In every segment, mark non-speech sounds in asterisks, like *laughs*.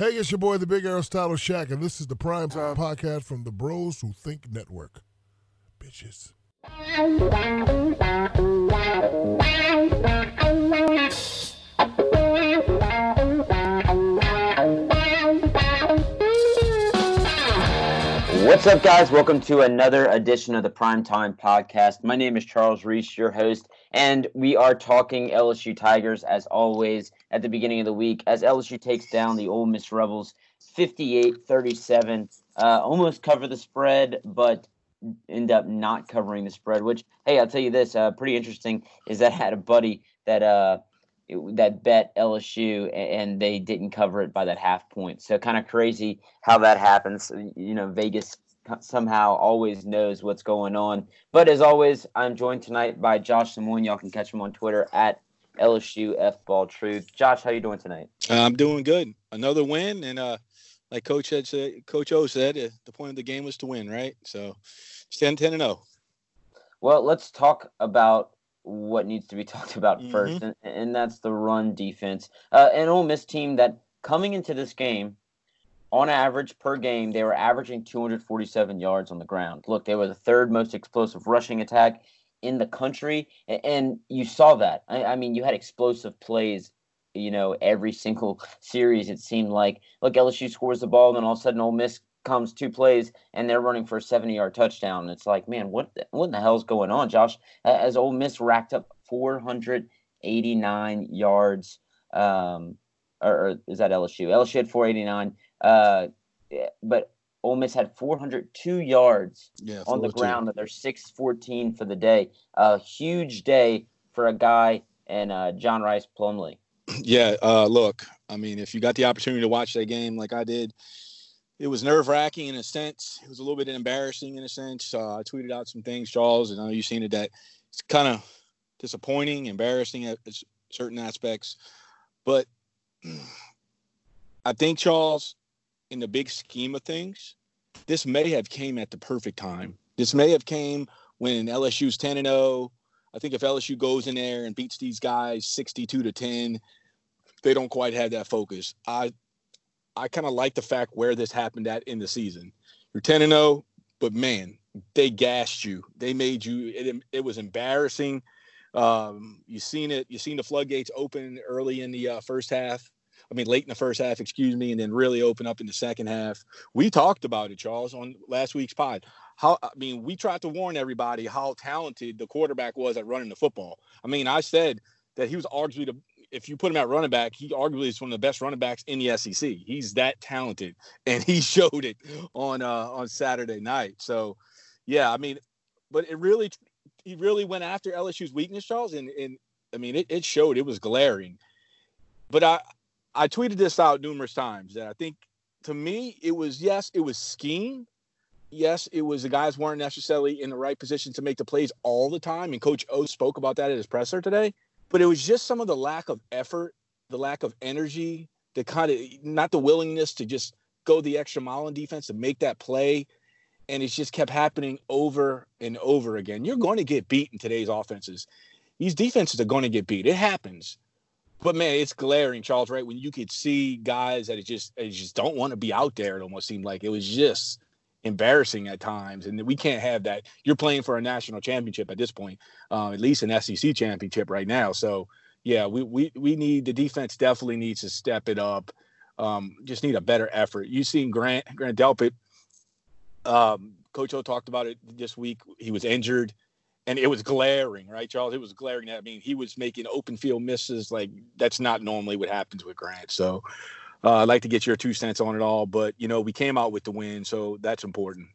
Hey, it's your boy, the Big Aristotle Shaq, and this is the Prime Time Podcast from the Bros Who Think Network. Bitches. What's up, guys? Welcome to another edition of the Primetime Podcast. My name is Charles Reese, your host, and we are talking LSU Tigers as always at the beginning of the week as LSU takes down the Ole Miss Rebels 58 37. Uh, almost cover the spread, but end up not covering the spread, which, hey, I'll tell you this, uh, pretty interesting is that I had a buddy that, uh, that bet LSU and they didn't cover it by that half point. So kind of crazy how that happens. You know, Vegas somehow always knows what's going on. But as always, I'm joined tonight by Josh Samoin. Y'all can catch him on Twitter at LSU F Ball Truth. Josh, how you doing tonight? I'm doing good. Another win, and uh, like Coach had said, Coach O said, uh, the point of the game was to win, right? So, stand 10 and 0. Well, let's talk about what needs to be *laughs* talked about mm-hmm. first, and, and, that's the run defense. Uh, an Ole Miss team that coming into this game, on average per game, they were averaging 247 yards on the ground. Look, they were the third most explosive rushing attack in the country, and, and you saw that. I, I mean, you had explosive plays you know, every single *laughs* series, it seemed like, look, LSU scores the ball, and then all of a sudden Ole Miss comes two plays and they're running for a 70 yard touchdown. It's like, man, what the, what the hell's going on, Josh? As Ole Miss racked up 489 yards, um, or, or is that LSU? LSU had 489, uh, but Ole Miss had 402 yards yeah, on the ground. That they're 614 for the day. A huge day for a guy and uh, John Rhys Plumlee. Yeah, uh, look, I mean, if you got the opportunity to watch that game like I did, it was nerve wracking in a sense. It was a little bit embarrassing in a sense. Uh, I tweeted out some things, Charles, and I know you've seen it that it's kind of disappointing, embarrassing at certain aspects. But I think, Charles, in the big scheme of things, this may have came at the perfect time. This may have came when LSU's 10 and 0. I think if LSU goes in there and beats these guys 62 to 10, they don't quite have that focus. I I kind of like the fact where this happened at in the season. You're 10 and 0, but man, they gassed you. They made you. It, it was embarrassing. Um, you seen it. You seen the floodgates open early in the uh, first half. I mean, late in the first half, excuse me, and then really open up in the second half. We talked about it, Charles, on last week's pod. How I mean, we tried to warn everybody how talented the quarterback was at running the football. I mean, I said that he was arguably the if you put him at running back, he arguably is one of the best running backs in the SEC. He's that talented, *laughs* and he showed it on uh, on Saturday night. So, yeah, I mean, but it really he really went after LSU's weakness, Charles, and and I mean it, it showed it was glaring. But I I tweeted this out numerous times that I think to me it was yes it was scheme. Yes, it was the guys weren't necessarily in the right position to make the plays all the time, and Coach O spoke about that at his presser today but it was just some of the lack of effort, the lack of energy, the kind of not the willingness to just go the extra mile in defense to make that play. And it just kept happening over and over again. You're going to get beat in today's offenses. These defenses are going to get beat. It happens. But man, it's glaring, Charles, right? When you could see guys that it just it just don't want to be out there, it almost seemed like it was just embarrassing at times, and we can't have that. You're playing for a national championship at this point, uh, at least an SEC championship right now. So yeah, we we we need the defense definitely needs to step it up. Um, just need a better effort. You've seen Grant Grant Delpit. Um, Coach O talked about it this week. He was injured, and it was glaring, right, Charles? It was glaring. I mean, he was making open field misses like that's not normally what happens with Grant. So, uh, I'd like to get your two cents on it all, but you know, we came out with the win, so that's important.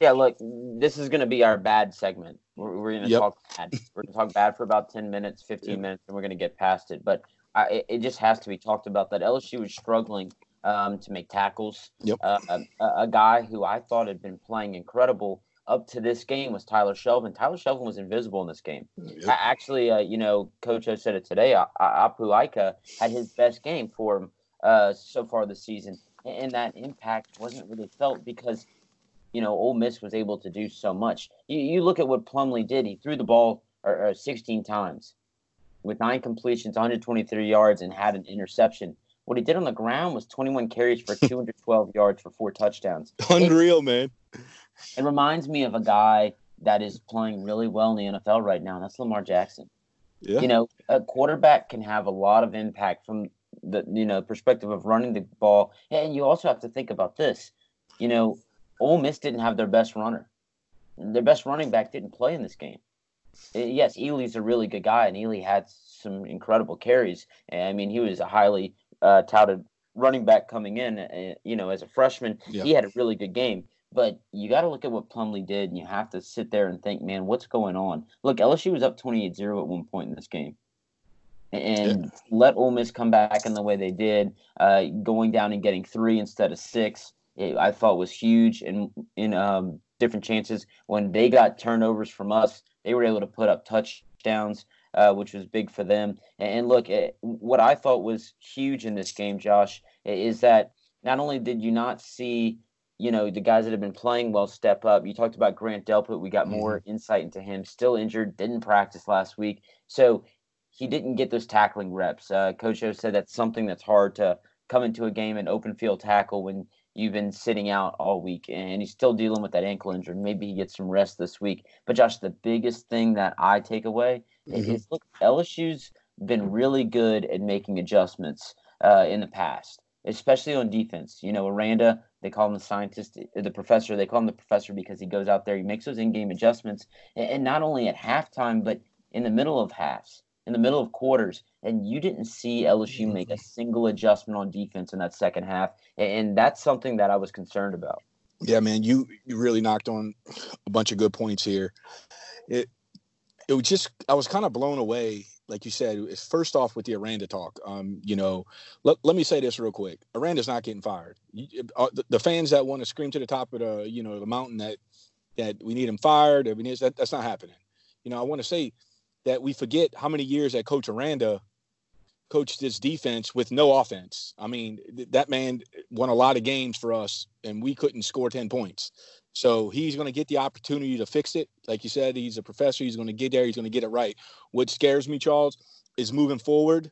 Yeah, look, this is going to be our bad segment. We're, we're going to yep. talk bad. We're going to talk bad for about ten minutes, fifteen yep. minutes, and we're going to get past it. But I, it, just has to be talked about that LSU was struggling um, to make tackles. Yep. Uh, a, a, guy who I thought had been playing incredible up to this game was Tyler Shelvin. Tyler Shelvin was invisible in this game. Yep. Actually, uh, you know, Coach has said it today. Apu Ika had his best game for him uh, so far this season, and that impact wasn't really felt because you know Ole Miss was able to do so much. You, you look at what Plumlee did; he threw the ball or, or 16 times with nine completions, 123 yards, and had an interception. What he did on the ground was 21 carries for *laughs* 212 yards for four touchdowns. Unreal, it, man. It reminds me of a guy that is playing really well in the NFL right now, and that's Lamar Jackson. Yeah. You know, a quarterback can have a lot of impact from the you know perspective of running the ball, and you also have to think about this. You know, Ole Miss didn't have their best runner. Their best running back didn't play in this game. Eh, yes, Ealy's a really good guy, and Ealy had some incredible carries. I mean, he was a highly uh, touted running back coming in. Uh, you know, as a freshman, yep. he had a really good game. But you got to look at what Plumlee did, and you have to sit there and think, man, what's going on? Look, LSU was up 28 0 at one point in this game. And yeah. let Ole Miss come back in the way they did, uh, going down and getting three instead of six, it, I thought was huge and in um, different chances. When they got turnovers from us, they were able to put up touchdowns. Uh, which was big for them. And, look, it, what I thought was huge in this game, Josh, is that not only did you not see you know, the guys that have been playing well step up. You talked about Grant Delpit. We got mm-hmm. more insight into him. Still injured, didn't practice last week. So he didn't get those tackling reps. Uh, Coach O said that's something that's hard to come into a game and open field tackle when you've been sitting out all week. And he's still dealing with that ankle injury. Maybe he gets some rest this week. But Josh, the biggest thing that I take away mm-hmm. is look, LSU's been really good at making adjustments uh, in the past especially on defense. You know, Aranda, they call him the scientist, uh, the professor. They call him the professor because he goes out there, he makes those in-game adjustments, and not only at halftime, but in the middle of halves, in the middle of quarters. And you didn't see LSU make a single adjustment on defense in that second half, and that's something that I was concerned about. Yeah, man, you you really knocked on a bunch of good points here. It it was just I was kind of blown away like you said, first off with the Aranda talk. Um, you know, let, let me say this real quick. Aranda's not getting fired. You, uh, the, the, fans that want to scream to the top of the, you know, the mountain that that we need him fired. I mean, that, that's not happening. You know, I want to say that we forget how many years that Coach Aranda coached this defense with no offense. I mean, th- that man won a lot of games for us, and we couldn't score ten points. So he's going to get the opportunity to fix it. Like you said, he's a professor. He's going to get there. He's going to get it right. What scares me, Charles, is moving forward.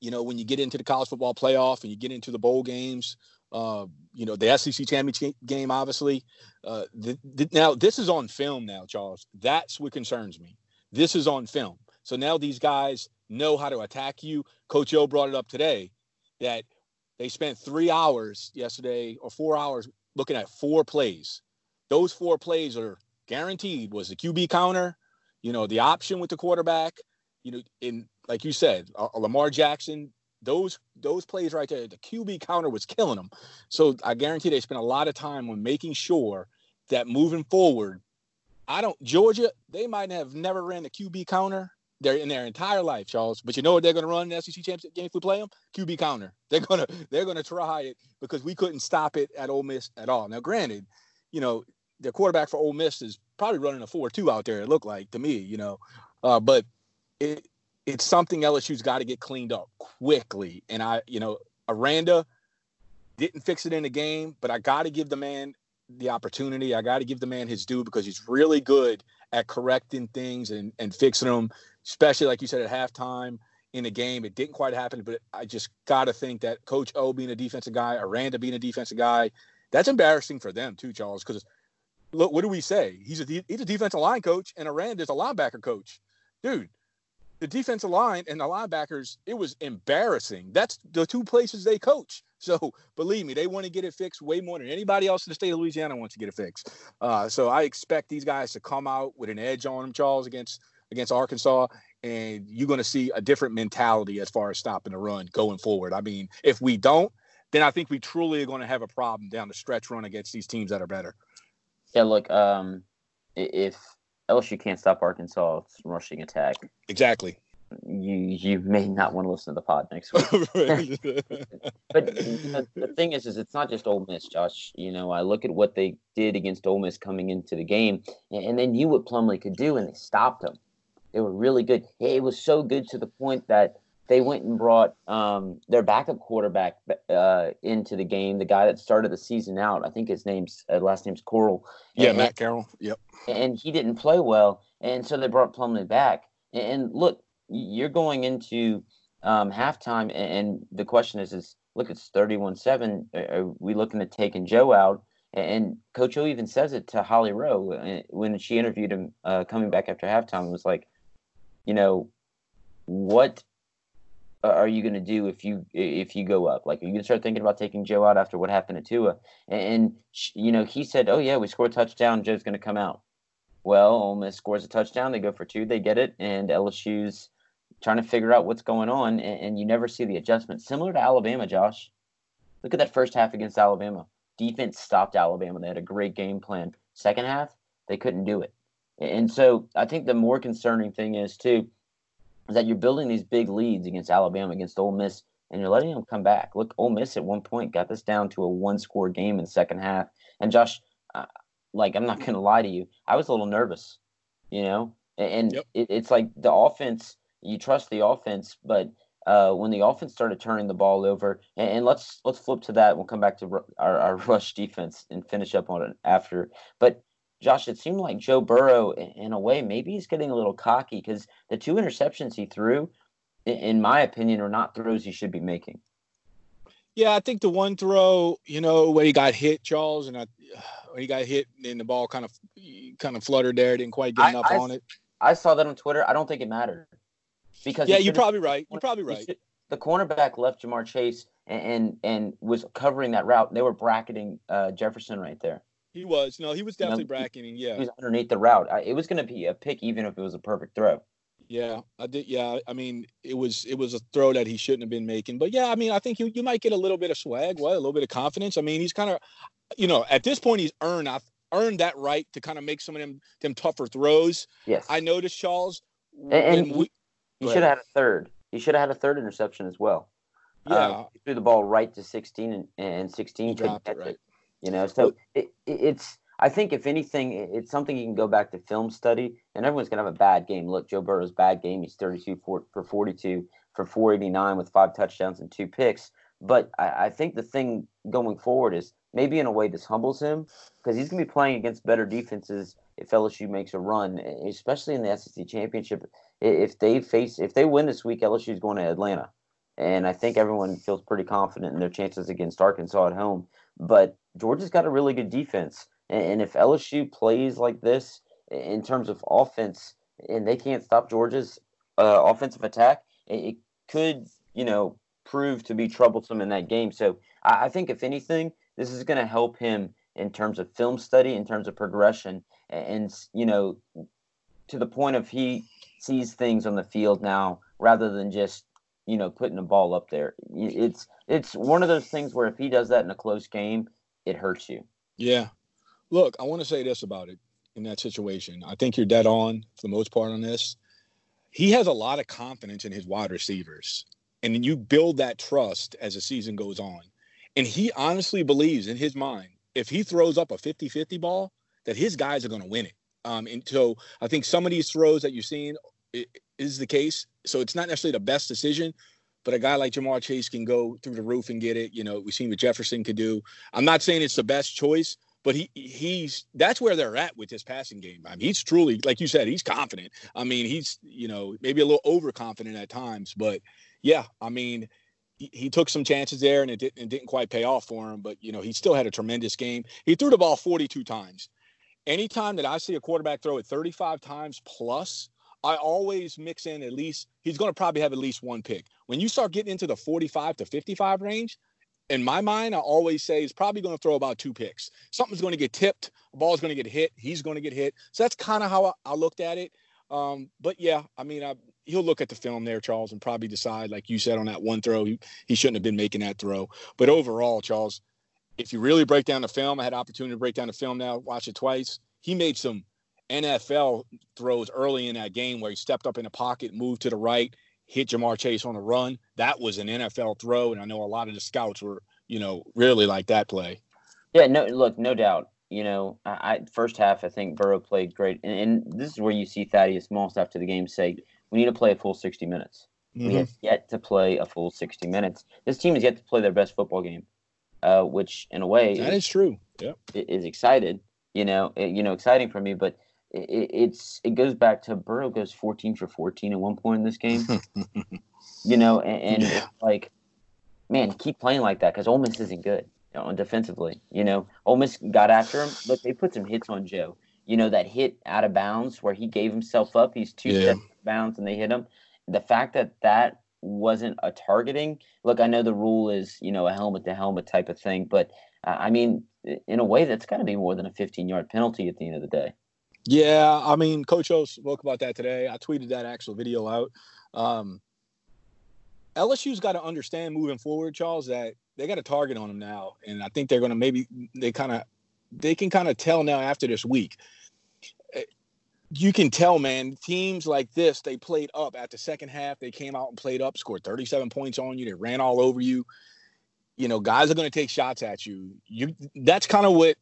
You know, when you get into the college football playoff and you get into the bowl games, uh, you know, the SEC championship game, obviously. Uh, the, the, now, this is on film now, Charles. That's what concerns me. This is on film. So now these guys know how to attack you. Coach O brought it up today that they spent three hours yesterday or four hours looking at four plays those four plays are guaranteed was the QB counter, you know, the option with the quarterback, you know, in like you said, uh, Lamar Jackson, those those plays right there, the QB counter was killing them. So I guarantee they spent a lot of time on making sure that moving forward, I don't Georgia, they might have never ran the QB counter they're in their entire life, Charles. But you know what they're going to run in the SEC championship game if we play them? QB counter. They're gonna they're gonna try it because we couldn't stop it at Ole Miss at all. Now, granted, you know the quarterback for Ole Miss is probably running a four-two out there. It looked like to me, you know, uh, but it it's something LSU's got to get cleaned up quickly. And I, you know, Aranda didn't fix it in the game, but I got to give the man the opportunity. I got to give the man his due because he's really good at correcting things and, and fixing them, especially like you said at halftime in the game. It didn't quite happen, but I just got to think that Coach O being a defensive guy, Aranda being a defensive guy, that's embarrassing for them too, Charles, because look, what do we say? He's a he's a defensive line coach, and Aranda's a linebacker coach. Dude, the defensive line and the linebackers, it was embarrassing. That's the two places they coach. *laughs* So believe me, they want to get it fixed way more than anybody else in the state of Louisiana wants to get it fixed. Uh, so I expect these guys to come out with an edge on them, Charles, against against Arkansas, and you're going to see a different mentality as far as stopping the run going forward. I mean, if we don't, then I think we truly are going to have a problem down the stretch run against these teams that are better. Yeah, look, um, if LSU can't stop Arkansas rushing attack, exactly. You you may not want to listen to the pod next week. *laughs* *laughs* but you know, the thing is, is it's not just Ole Miss, Josh. You know, I look at what they did against Ole Miss coming into the game, and they knew what Plumlee could do, and they stopped them. They were really good. It was so good to the point that they went and brought um, their backup quarterback uh, into the game. The guy that started the season out, I think his name's uh, last name's Corral. Yeah, and, Matt Corral. Yep. And he didn't play well, and so they brought Plumlee back. And look, you're going into um, halftime, and, the question is, is look, it's thirty-one-seven. Are we looking at taking Joe out? And Coach O even says it to Holly Rowe uh, when she interviewed him uh, coming back after halftime. It was like, you know, what are you going to do if you if you go up? Like, are you going to start thinking about taking Joe out after what happened to Tua? And, and you know, he said, "Oh yeah, we score a touchdown. Joe's going to come out." Well, Ole Miss scores a touchdown. They go for two. They get it, and LSU's trying to figure out what's going on, and, and you never see the adjustment. Similar to Alabama, Josh. Look at that first half against Alabama. Defense stopped Alabama. They had a great game plan. Second half, they couldn't do it. And so I think the more concerning thing is too is that you're building these big leads against Alabama, against Ole Miss, and you're letting them come back. Look, Ole Miss at one point got this down to a one-score game in the second half. And Josh, uh, like I'm not going to lie to you, I was a little nervous, you know. And yep. it, it's like the offense. You trust the offense, but uh, when the offense started turning the ball over, and, and, let's let's flip to that. We'll come back to our, our *laughs* rush defense and finish up on it after. But Josh, it seemed like Joe Burrow, in a way, maybe he's getting a little cocky because the two interceptions he threw, in my opinion, are not throws he should be making. Yeah, I think the one throw, you know, when he got hit, Charles, and I, *sighs* when he got hit and the ball kind of kind of fluttered there, didn't quite get enough I, on it. I saw that on Twitter. I don't think it mattered because yeah, you're probably right. You're probably right. Should, the cornerback left Ja'Marr Chase and, and, and was covering that route. They were bracketing uh, Jefferson right there. He was. No, he was definitely you know, bracketing. Yeah, he was underneath the route. I, it was going to be a pick, even if it was a perfect throw. Yeah, I did. Yeah, I mean, it was it was a throw that he shouldn't have been making. But yeah, I mean, I think you you might get a little bit of swag, what, a little bit of confidence. I mean, he's kind of, you know, at this point, he's earned I've earned that right to kind of make some of them them tougher throws. Yes, I noticed Charles. And, and we, he should have had a third. He should have had a third interception as well. Yeah, uh, he threw the ball right to 16, and, and 16 couldn't catch it, right. it. You know, so it, it, it's I think if anything, it's something you can go back to film study, and everyone's gonna have a bad game. Look, Joe Burrow's bad game. He's 32 for, for 42 for 489 with five touchdowns and two picks. But I, I think the thing going forward is maybe in a way this humbles him because he's gonna be playing against better defenses if LSU makes a run, especially in the SEC championship. If they face, if they win this week, LSU is going to Atlanta, and I think everyone feels pretty confident in their chances against Arkansas at home. But Georgia's got a really good defense. And if LSU plays like this in terms of offense, and they can't stop Georgia's uh, offensive attack, it could, you know, prove to be troublesome in that game. So I think, if anything, this is going to help him in terms of film study, in terms of progression, and you know, to the point of he sees things on the field now rather than just you know putting a ball up there. It's it's one of those things where if he does that in a close game, it hurts you. Yeah, Look, I want to say this about it in that situation. I think you're dead on for the most part on this. He has a lot of confidence in his wide receivers. And you build that trust as the season goes on. And he honestly believes in his mind, if he throws up a 50 50 ball, that his guys are going to win it. Um, and so I think some of these throws that you're seeing is the case. So it's not necessarily the best decision, but a guy like Ja'Marr Chase can go through the roof and get it. You know, we've seen what Jefferson could do. I'm not saying it's the best choice, but he he's that's where they're at with his passing game. I mean, he's truly, like you said, he's confident. I mean, he's you know maybe a little overconfident at times, but yeah, I mean, he, he took some chances there and it didn't it didn't quite pay off for him. But you know, he still had a tremendous game. He threw the ball 42 times. Anytime that I see a quarterback throw it 35 times plus, I always mix in at least he's going to probably have at least one pick. When you start getting into the 45 to 55 range, in my mind, I always say he's probably going to throw about two picks. Something's going to get tipped, a ball's going to get hit, he's going to get hit. So that's kind of how I, I, looked at it. Um, but yeah, I mean, I, he'll look at the film there, Charles, and probably decide, like you said on that one throw, he, he shouldn't have been making that throw. But overall, Charles, if you really break down the film, I had opportunity to break down the film now, watch it twice. He made some NFL throws early in that game where he stepped up in the pocket, moved to the right, hit Ja'Marr Chase on the run. That was an NFL throw, and I know a lot of the scouts were, you know, really like that play. Yeah, no, look, no doubt. You know, I, I first half I think Burrow played great, and, and, this is where you see Thaddeus Moss after the game say, "We need to play a full sixty minutes. Mm-hmm. We have yet to play a full sixty minutes. This team has yet to play their best football game, uh, which in a way that is, is true. Yeah, is excited. You know, you know, exciting for me, but it, it's it goes back to Burrow goes 14 for 14 at one point in this game. *laughs* you know, and, and yeah. like, man, keep playing like that because Ole Miss isn't good you know, defensively. You know, Ole Miss got after him. Look, they put some hits on Joe. You know that hit out of bounds where he gave himself up. He's two yeah. steps bounds and they hit him. The fact that that wasn't a targeting. Look, I know the rule is you know a helmet to helmet type of thing, but uh, I mean, in a way, that's got to be more than a 15 yard penalty at the end of the day. Yeah, I mean, Coach O spoke about that today. I tweeted that actual video out. Um, LSU's got to understand moving forward, Charles, that they got a target on them now, and I think they're going to maybe they kind of they can kind of tell now after this week. You can tell, man. Teams like this, they played up at the second half. They came out and played up, scored 37 points on you. They ran all over you. You know, guys are going to take shots at you. You that's kind of what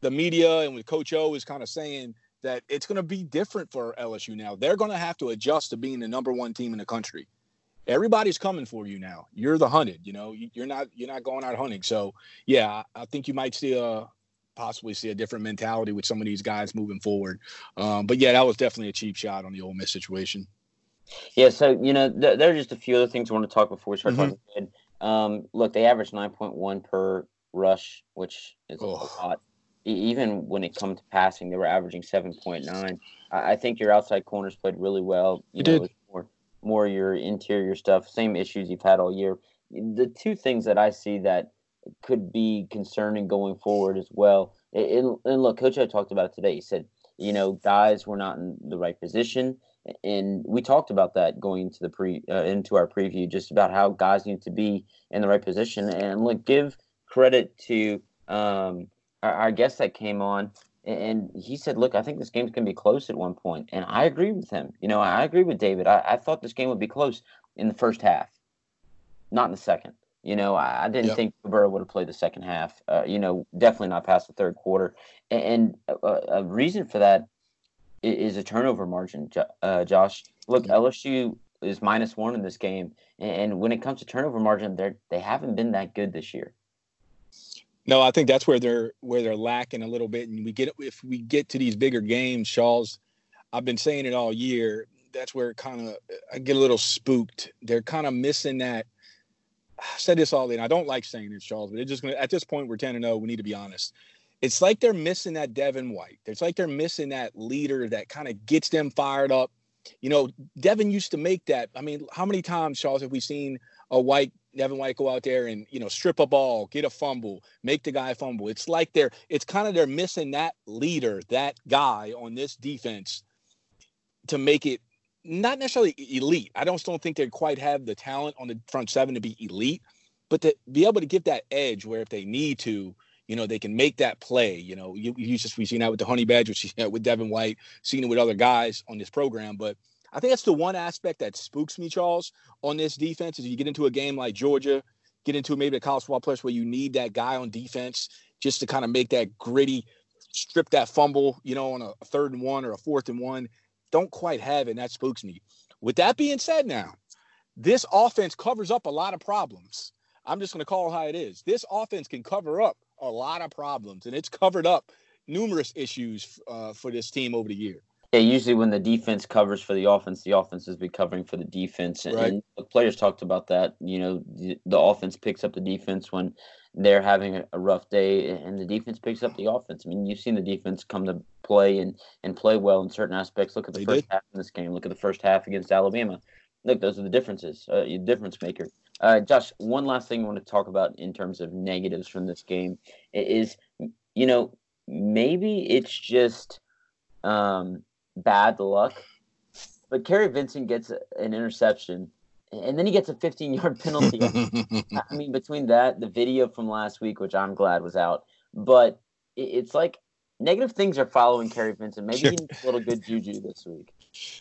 the media and with Coach O is kind of saying that it's going to be different for LSU now. They're going to have to adjust to being the number one team in the country. Everybody's coming for you now. You're the hunted. You know, you're not you're not going out hunting. So yeah, I think you might see a possibly see a different mentality with some of these guys moving forward. Um, but yeah, that was definitely a cheap shot on the Ole Miss situation. Yeah, so you know, th- there are just a few other things I want to talk before we start mm-hmm. talking. Um, look, they averaged nine point one per rush, which is oh. a lot even when it comes to passing, they were averaging 7.9. I, think your outside corners played really well. You, you know, did. More, more your interior stuff, same issues you've had all year. The two things that I see that could be concerning going forward as well. and look, Coach I talked about it today. He said, you know, guys were not in the right position, and we talked about that going into the pre uh, into our preview, just about how guys need to be in the right position. And look, give credit to um, our, our guest that came on, and he said, "Look, I think this game's going to be close at one point," and I agree with him. You know, I agree with David. I, I thought this game would be close in the first half, not in the second. You know, I, I didn't yep. think Burrow would have played the second half. Uh, you know, definitely not past the third quarter. And, and a, a, reason for that is, a turnover margin, uh, Josh. Look, LSU is minus one in this game, and when it comes to turnover margin, they they haven't been that good this year. No, I think that's where they're where they're lacking a little bit. And we get if we get to these bigger games, Shaw's. I've been saying it all year. That's where it kind of I get a little spooked. They're kind of missing that. I said this all in. I don't like saying this, Charles, but it's just gonna at this point we're 10 and 0. We need to be honest. It's like they're missing that Devin White. It's like they're missing that leader that kind of gets them fired up. You know, Devin used to make that. I mean, how many times, Charles, have we seen a White Devin White go out there and you know strip a ball, get a fumble, make the guy fumble. It's like they're it's kind of they're missing that leader, that guy on this defense to make it not necessarily elite. I don't don't think they quite have the talent on the front seven to be elite, but to be able to give that edge where if they need to, you know, they can make that play. You know, you, you just we've seen that with the Honey Badger, with Devin White, seen it with other guys on this program, but I think that's the one aspect that spooks me, Charles, on this defense. Is you get into a game like Georgia, get into maybe a college football place where you need that guy on defense just to kind of make that gritty, strip that fumble, you know, on a third and one or a fourth and one. Don't quite have it, and that spooks me. With that being said, now this offense covers up a lot of problems. I'm just going to call it how it is. This offense can cover up a lot of problems, and it's covered up numerous issues uh, for this team over the year. Yeah, usually when the defense covers for the offense, the offense has been covering for the defense, and, right. and the players talked about that. You know, the, the, offense picks up the defense when they're having a, a, rough day, and the defense picks up the offense. I mean, you've seen the defense come to play and and play well in certain aspects. Look at the they first did. half in this game. Look at the first half against Alabama. Look, those are the differences. Uh, difference maker. Uh, Josh, one last thing I want to talk about in terms of negatives from this game is, you know, maybe it's just. Um, bad luck. But Kerry Vincent gets an interception, and then he gets a 15 yard *laughs* penalty. I *laughs* mean, between that, the video from last week, which I'm glad was out, but it's like negative things are following Kerry Vincent. Maybe sure. he needs a little good juju this week.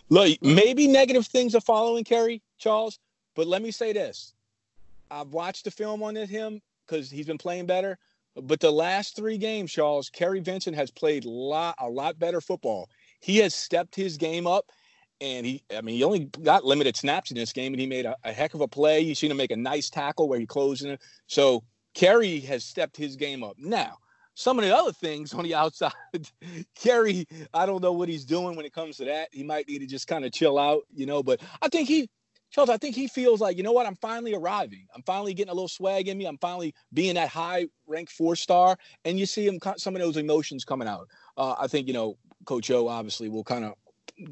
Look, maybe negative things are following Kerry, Charles, but let me say this. I've watched the film on him because he's been playing better. But the last three games, Charles, Kerry Vincent has played lot, a lot better football. He has stepped his game up. And he, I mean, he only got limited snaps in this game, and he made a, a heck of a play. You've seen him make a nice tackle where he closed it. So Kerry has stepped his game up. Now, some of the other things on the *laughs* outside, Kerry, I don't know what he's doing when it comes to that. He might need to just kind of chill out, you know. But I think he, Charles, I think he feels like, you know what, I'm finally arriving. I'm finally getting a little swag in me. I'm finally being that high ranked four star. And you see him, some of those emotions coming out. Uh, I think, you know, Coach O obviously will kind of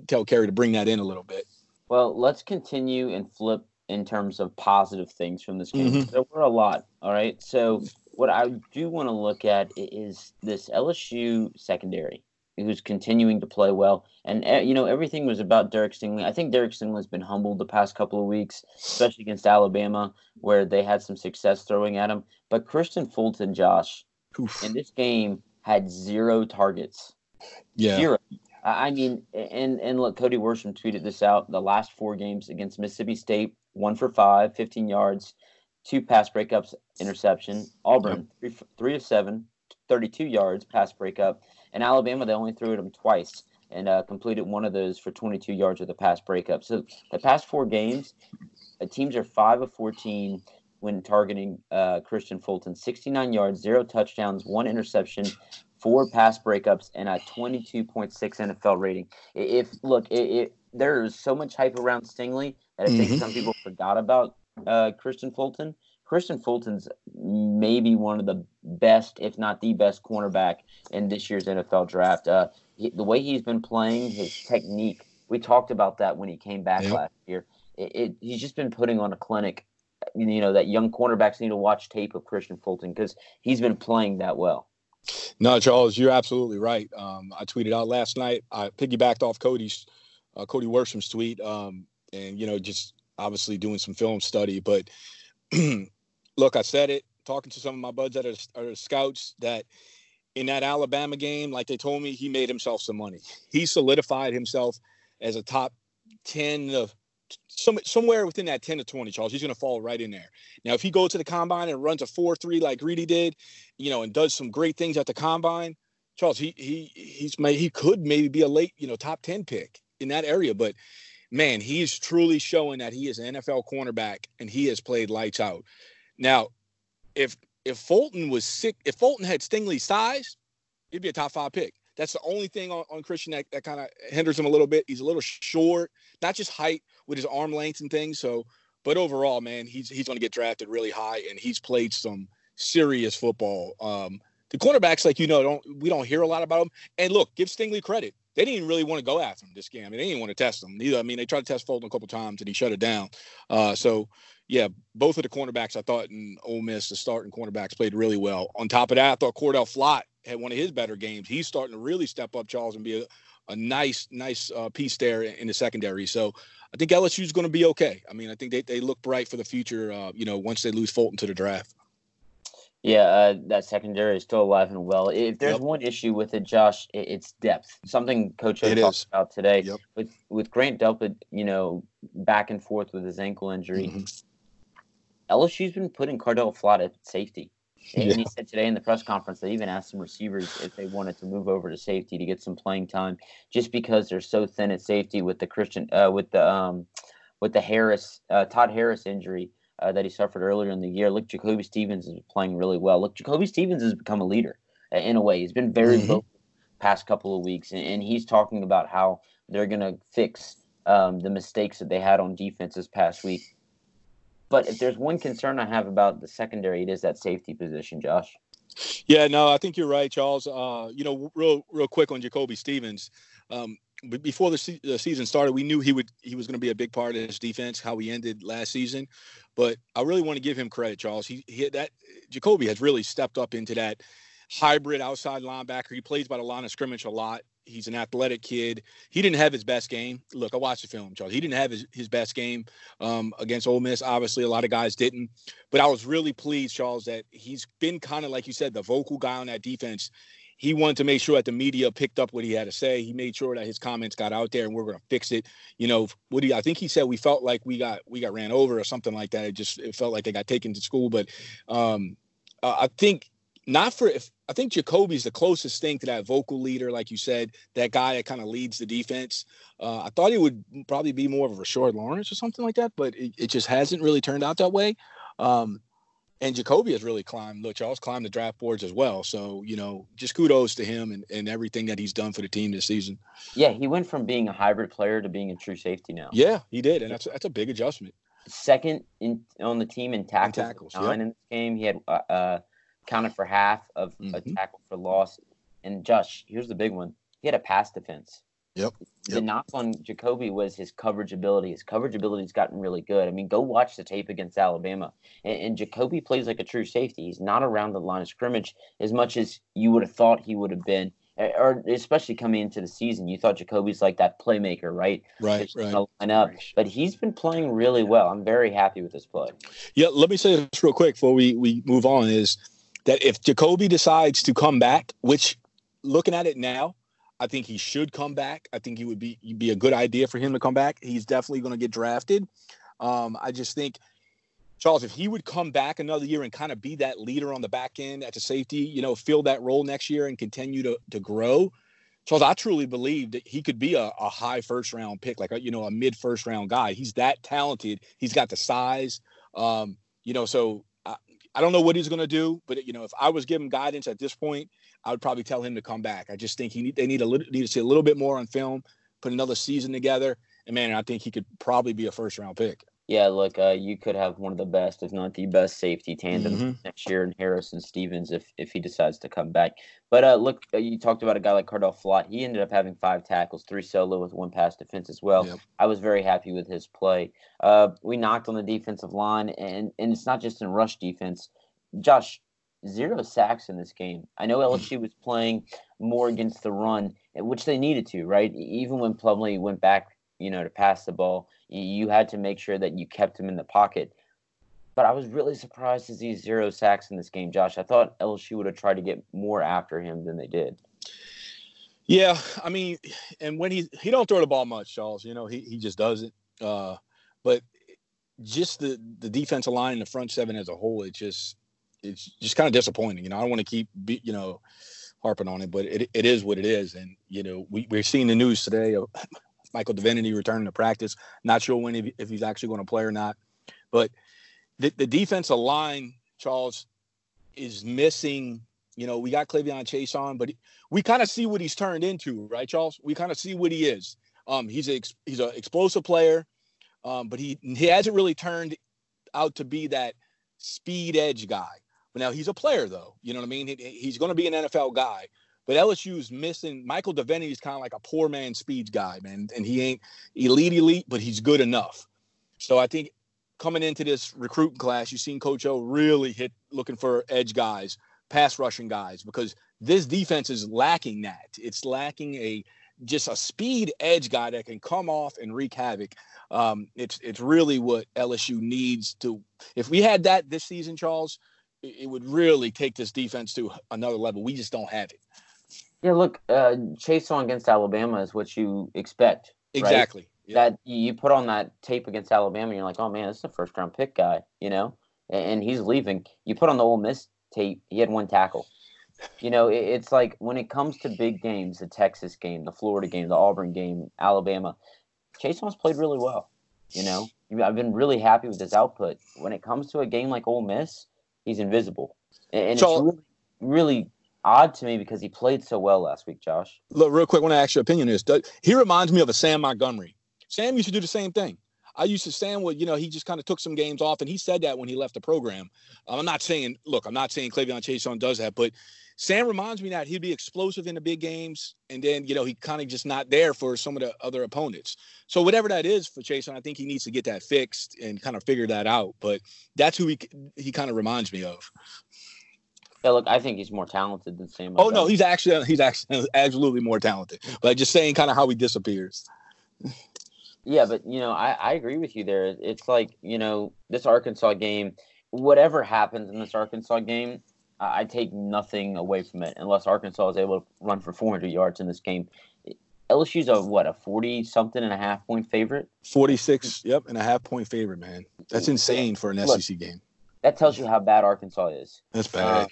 tell Kerry to bring that in a little bit. Well, let's continue and flip in terms of positive things from this game. Mm-hmm. There were a lot. All right. So, what I do want to look at is this LSU secondary who's continuing to play well. And eh, you know, everything was about Derek Stingley. I think Derek Stingley's been humbled the past couple of weeks, especially against Alabama, where they had some success throwing at him. But Kristian Fulton, Josh, Oof. in this game had zero targets. Yeah. Zero. I mean, and and look, Cody Worsham tweeted this out. The last four games against Mississippi State, one for five, 15 yards, two pass breakups, interception. Auburn, yep. three, three of seven, 32 yards, pass breakup. In Alabama, they only threw at him twice and uh, completed one of those for 22 yards with a pass breakup. So the past four games, uh, teams are 5 of 14 when targeting uh, Kristian Fulton. 69 yards, zero touchdowns, one interception, four pass breakups, and a 22.6 NFL rating. If look, it, it, there is so much hype around Stingley that I think mm-hmm. some people forgot about uh, Kristian Fulton. Kristian Fulton's maybe one of the best, if not the best, cornerback in this year's NFL draft. Uh, he, the way he's been playing, his technique. We talked about that when he came back yep. last year. It, it, he's just been putting on a clinic. You know that young cornerbacks need to watch tape of Kristian Fulton because he's been playing that well. No, Charles, you're absolutely right. Um, I tweeted out last night. I piggybacked off Cody's uh, Cody Worsham's tweet, um, and you know, just obviously doing some film study. But *clears throat* look, I said it talking to some of my buds that are, are scouts that in that Alabama game, like they told me, he made himself some money. He solidified himself as a top 10 of some, somewhere within that 10 to 20, Charles. He's going to fall right in there. Now, if he goes to the combine and runs a 4 3 like Greedy did, you know, and does some great things at the combine, Charles, he he he's may he could maybe be a late, you know, top 10 pick in that area. But man, he's truly showing that he is an NFL cornerback and he has played lights out. Now, if if Fulton was sick, if Fulton had Stingley's size, he'd be a top five pick. That's the only thing on, on Kristian that, that kind of hinders him a little bit. He's a little short, not just height with his arm length and things. So, but overall, man, he's he's going to get drafted really high, and he's played some serious football. Um, the cornerbacks, like you know, don't we don't hear a lot about them. And look, give Stingley credit. They didn't even really want to go after him this game. I mean, they didn't want to test him either. I mean, they tried to test Fulton a couple times and he shut it down. Uh, so yeah, both of the cornerbacks I thought in Ole Miss, the starting cornerbacks played really well. On top of that, I thought Cordale Flott had one of his better games. He's starting to really step up, Charles, and be a, a nice, nice uh, piece there in the secondary. So I think LSU is going to be okay. I mean, I think they, they look bright for the future, uh, you know, once they lose Fulton to the draft. Yeah, uh, that secondary is still alive and well. If there's yep. one issue with it, Josh, it's depth. Something Coach O talked is. about today yep. with with Grant Delpit, you know, back and forth with his ankle injury. Mm-hmm. LSU's been putting Cordale Flott at safety. *laughs* And yeah. he said today in the press conference they even asked some receivers if they wanted to move over to safety to get some playing time, just because they're so thin at safety with the Christian uh, with the um, with the Harris uh, Todd Harris injury uh, that he suffered earlier in the year. Look, Jacoby Stevens is playing really well. Look, Jacoby Stevens has become a leader uh, in a way. He's been very mm-hmm. vocal past couple of weeks, and, and he's talking about how they're going to fix um, the mistakes that they had on defense this past week. But if there's one concern I have about the secondary, it is that safety position, Josh. Yeah, no, I think you're right, Charles. Uh, you know, real real quick on Jacoby Stevens. Um, before the, se- the, season started, we knew he would he was going to be a big part of this defense. How he ended last season, but I really want to give him credit, Charles. He, he that Jacoby has really stepped up into that hybrid outside linebacker. He plays by the line of scrimmage a lot. He's an athletic kid. He didn't have his best game. Look, I watched the film, Charles. He didn't have his, his best game um, against Ole Miss. Obviously, a lot of guys didn't. But I was really pleased, Charles, that he's been kind of like you said, the vocal guy on that defense. He wanted to make sure that the media picked up what he had to say. He made sure that his comments got out there, and we're going to fix it. You know, what do you, I think he said we felt like we got we got ran over or something like that. It just it felt like they got taken to school. But um, uh, I think not for if I think Jacoby's the closest thing to that vocal leader, like you said, that guy that kind of leads the defense. Uh, I thought he would probably be more of a Rashard Lawrence or something like that, but it, it just hasn't really turned out that way. Um, And Jacoby has really climbed. Look, Charles climbed the draft boards as well. So you know, just kudos to him and, and everything that he's done for the team this season. Yeah, he went from being a hybrid player to being a true safety now. Yeah, he did, and that's that's a big adjustment. Second in on the team in tackles, In tackles, nine yep. in this game. He had uh, uh, counted for half of a Mhm. tackle for loss. And Josh, here's the big one: he had a pass defense. Yep, The knock on Jacoby was his coverage ability. His coverage ability's gotten really good. I mean, go watch the tape against Alabama. And, and Jacoby plays like a true safety. He's not around the line of scrimmage as much as you would have thought he would have been, or especially coming into the season. You thought Jacoby's like that playmaker, right? Right, That's right. line up. But he's been playing really well. I'm very happy with his play. Yeah, let me say this real quick before we, we move on is that if Jacoby decides to come back, which looking at it now, I think he should come back. I think he would be be a good idea for him to come back. He's definitely going to get drafted. Um, I just think Charles, if he would come back another year and kind of be that leader on the back end at the safety, you know, fill that role next year and continue to to grow. Charles, I truly believe that he could be a, a high first round pick, like a, you know, a mid first round guy. He's that talented. He's got the size. Um, you know, so I, don't know what he's going to do, but you know, if I was giving guidance at this point, I would probably tell him to come back. I just think he need, they need a little need to see a little bit more on film, put another season together, and man, I think he could probably be a first round pick. Yeah, look, uh, you could have one of the best, if not the best, safety tandem Mhm. next year in Harrison Stevens if if he decides to come back. But uh, look, uh, you talked about a guy like Cordale Flott. He ended up having five tackles, three solo with one pass defense as well. Yep. I was very happy with his play. Uh, we knocked on the defensive line, and and it's not just in rush defense. Josh, zero sacks in this game. I know LSU was playing more against the run, which they needed to, right? Even when Plumlee went back, you know, to pass the ball, you had to make sure that you kept him in the pocket. But I was really surprised to see zero sacks in this game, Josh. I thought LSU would have tried to get more after him than they did. Yeah, I mean, and when he he don't throw the ball much, Charles. You know, he he just doesn't. Uh, but just the the defensive line and the front seven as a whole, it just it's just kind of disappointing. You know, I don't want to keep be, you know harping on it, but it it is what it is. And you know, we we're seeing the news today of Michael Divinity returning to practice. Not sure when if, if he's actually going to play or not, but the the defensive line, Charles, is missing. You know, we got K'Lavon Chaisson, but we kind of see what he's turned into, right, Charles? We kind of see what he is. Um, he's a he's an explosive player, um, but he he hasn't really turned out to be that speed edge guy. But now he's a player, though. You know what I mean? He, he's going to be an NFL guy. But LSU's missing Michael Divinity is kind of like a poor man speed guy, man, and he ain't elite elite, but he's good enough. So I think coming into this recruiting class, you've seen Coach O really hit looking for edge guys, pass rushing guys, because this defense is lacking that. It's lacking a just a speed edge guy that can come off and wreak havoc. Um, it's it's really what LSU needs to. If we had that this season, Charles, it, it would really take this defense to another level. We just don't have it. Yeah, look, uh, Chaisson against Alabama is what you expect. right? Exactly. Yeah. That you put on that tape against Alabama, and you're like, oh man, this is a first round pick guy, you know, and, he's leaving. You put on the Ole Miss tape, he had one tackle. You know, it, it's like when it comes to big games, the Texas game, the Florida game, the Auburn game, Alabama, Chase Thomas played really well. You know, I've been really happy with his output. When it comes to a game like Ole Miss, he's invisible, and, and So- it's really, really odd to me because he played so well last week, Josh. Look, real quick, I want to ask your opinion. Does- He reminds me of a Sam Montgomery. Sam used to do the same thing. I used to Sam would, you know, he just kind of took some games off, and he said that when he left the program. Um, I'm not saying, look, I'm not saying K'Lavon Chaisson does that, but Sam reminds me that he'd be explosive in the big games, and then you know he kind of just not there for some of the other opponents. So whatever that is for Chaisson, I think he needs to get that fixed and kind of figure that out. But that's who he he kind of reminds me of. Yeah, look, I think he's more talented than Sam. Oh no, he's actually he's actually *laughs* absolutely more talented. But just saying kind of how he disappears. Yeah, but you know, I, I agree with you there. It's like, you know, this Arkansas game, whatever happens in this Arkansas game, I, take nothing away from it unless Arkansas is able to run for 400 yards in this game. LSU's a what, a 40 something and a half point favorite? 46, yep, and a half point favorite, man. That's insane for an Look. SEC game. That tells you how bad Arkansas is. That's Uh,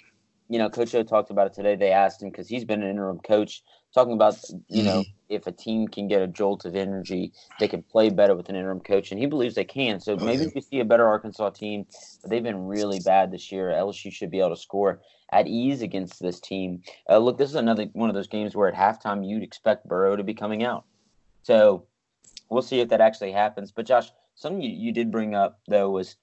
you know, Coach O talked about it today. They asked him because he's been an interim coach talking about you know mm-hmm. if a team can get a jolt of energy, they can play better with an interim coach, and he believes they can. So oh, maybe we see a better Arkansas team. But they've been really bad this year. LSU should be able to score at ease against this team. Uh, look, this is another one of those games where at halftime you'd expect Burrow to be coming out. So we'll see if that actually happens. But Josh, something you, you did bring up though was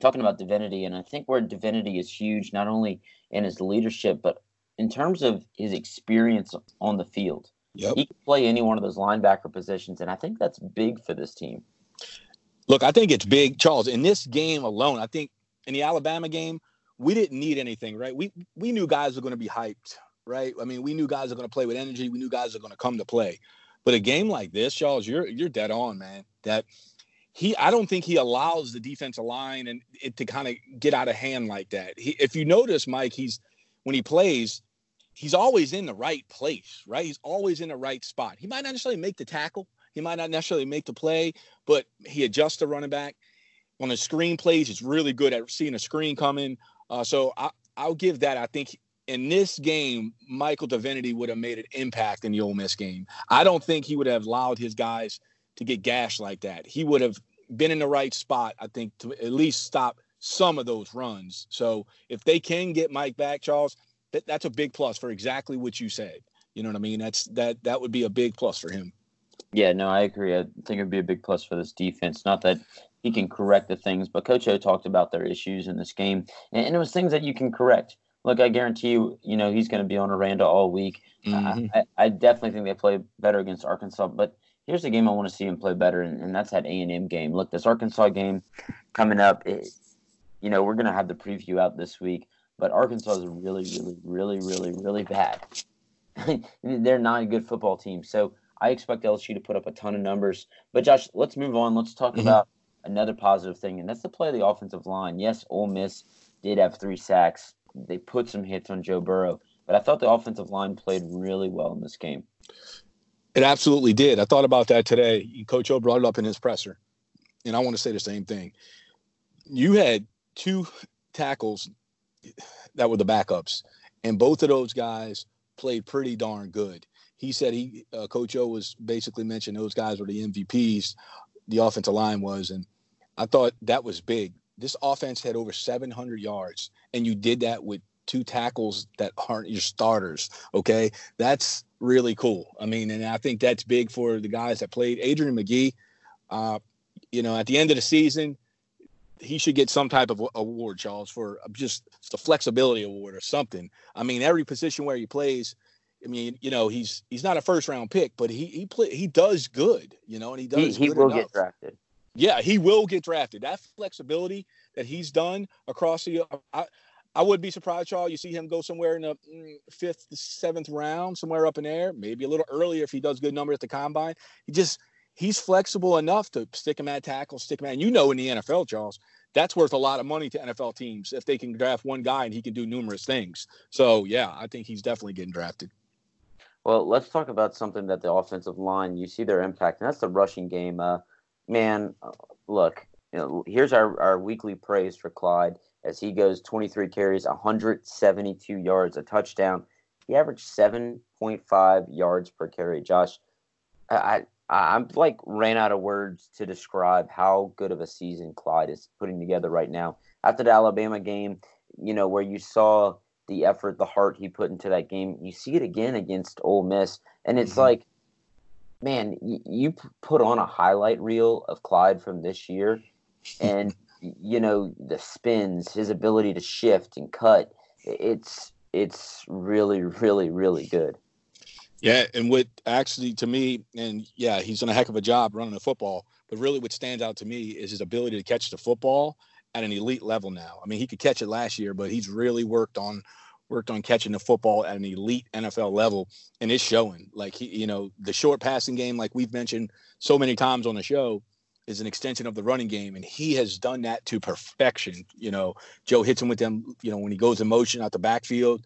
talking about Divinity, and I think where Divinity is huge, not only in his leadership, but in terms of his experience on the field. Yep. He can play any one of those linebacker positions, and I think that's big for this team. Look, I think it's big, Charles. In this game alone, I think in the Alabama game, we didn't need anything, right? We we knew guys were going to be hyped, right? I mean, we knew guys are going to play with energy. We knew guys are going to come to play. But a game like this, Charles, you're you're dead on, man. That he I don't think he allows the defensive line and it to kind of get out of hand like that. He, if you notice, Mike, he's when he plays, he's always in the right place, right? He's always in the right spot. He might not necessarily make the tackle, he might not necessarily make the play, but he adjusts the running back. On the screen plays, he's really good at seeing a screen coming. Uh, so I, I'll give that. I think in this game, Michael Divinity would have made an impact in the Ole Miss game. I don't think he would have allowed his guys to get gashed like that. He would have been in the right spot, I think, to at least stop some of those runs. So if they can get Mike back, Charles, that, that's a big plus for exactly what you said. You know what I mean? That's that that would be a big plus for him. Yeah, no, I agree. I think it'd be a big plus for this defense. Not that he can correct the things, but Coach O talked about their issues in this game, and, and it was things that you can correct. Look, I guarantee you, you know, he's going to be on Aranda all week. Mm-hmm. I, I definitely think they play better against Arkansas, but here's the game I want to see him play better, and, and that's that A and M game. Look, this Arkansas game coming up. It, you know, we're going to have the preview out this week, but Arkansas is really, really, really, really, really bad. *laughs* They're not a good football team, so I expect LSU to put up a ton of numbers. But Josh, let's move on. Let's talk mm-hmm. about another positive thing, and that's the play of the offensive line. Yes, Ole Miss did have three sacks. They put some hits on Joe Burrow, but I thought the offensive line played really well in this game. It absolutely did. I thought about that today. Coach O brought it up in his presser, and I want to say the same thing. You had two tackles that were the backups, and both of those guys played pretty darn good. He said he, uh, Coach O was basically mentioned those guys were the MVPs. The offensive line was, and I thought that was big. This offense had over 700 yards, and you did that with two tackles that aren't your starters. Okay, that's really cool. I mean, and I think that's big for the guys that played. Adrian Magee, uh, you know, at the end of the season, he should get some type of award, Charles, for just the flexibility award or something. I mean, every position where he plays, I mean, you know, he's he's not a first round pick, but he he play he does good, you know, and he does. He, he will enough. get drafted. Yeah, he will get drafted. That flexibility that he's done across the, I, I would be surprised, Charles. You see him go somewhere in the mm, fifth, seventh round, somewhere up in there, maybe a little earlier if he does good numbers at the combine. He just he's flexible enough to stick him at tackle, stick him at. And you know, in the NFL, Charles, that's worth a lot of money to NFL teams if they can draft one guy and he can do numerous things. So yeah, I think he's definitely getting drafted. Well, let's talk about something that the offensive line. You see their impact, and that's the rushing game. Uh, man, uh, look, you know, here's our, our weekly praise for Clyde as he goes 23 carries, 172 yards, a touchdown. He averaged 7.5 yards per carry. Josh, I, I I'm like ran out of words to describe how good of a season Clyde is putting together right now. After the Alabama game, you know, where you saw the effort, the heart he put into that game, you see it again against Ole Miss. And it's mm-hmm. like, man, you, you put on a highlight reel of Clyde from this year, and *laughs* you know the spins, his ability to shift and cut. It's it's really really really good. Yeah, and what actually to me, and yeah, he's done a heck of a job running the football. But really, what stands out to me is his ability to catch the football at an elite level now. I mean, he could catch it last year, but he's really worked on worked on catching the football at an elite NFL level, and it's showing. Like he, you know, the short passing game, like we've mentioned so many times on the show, is an extension of the running game, and he has done that to perfection. You know, Joe hits him with them. You know, when he goes in motion out the backfield,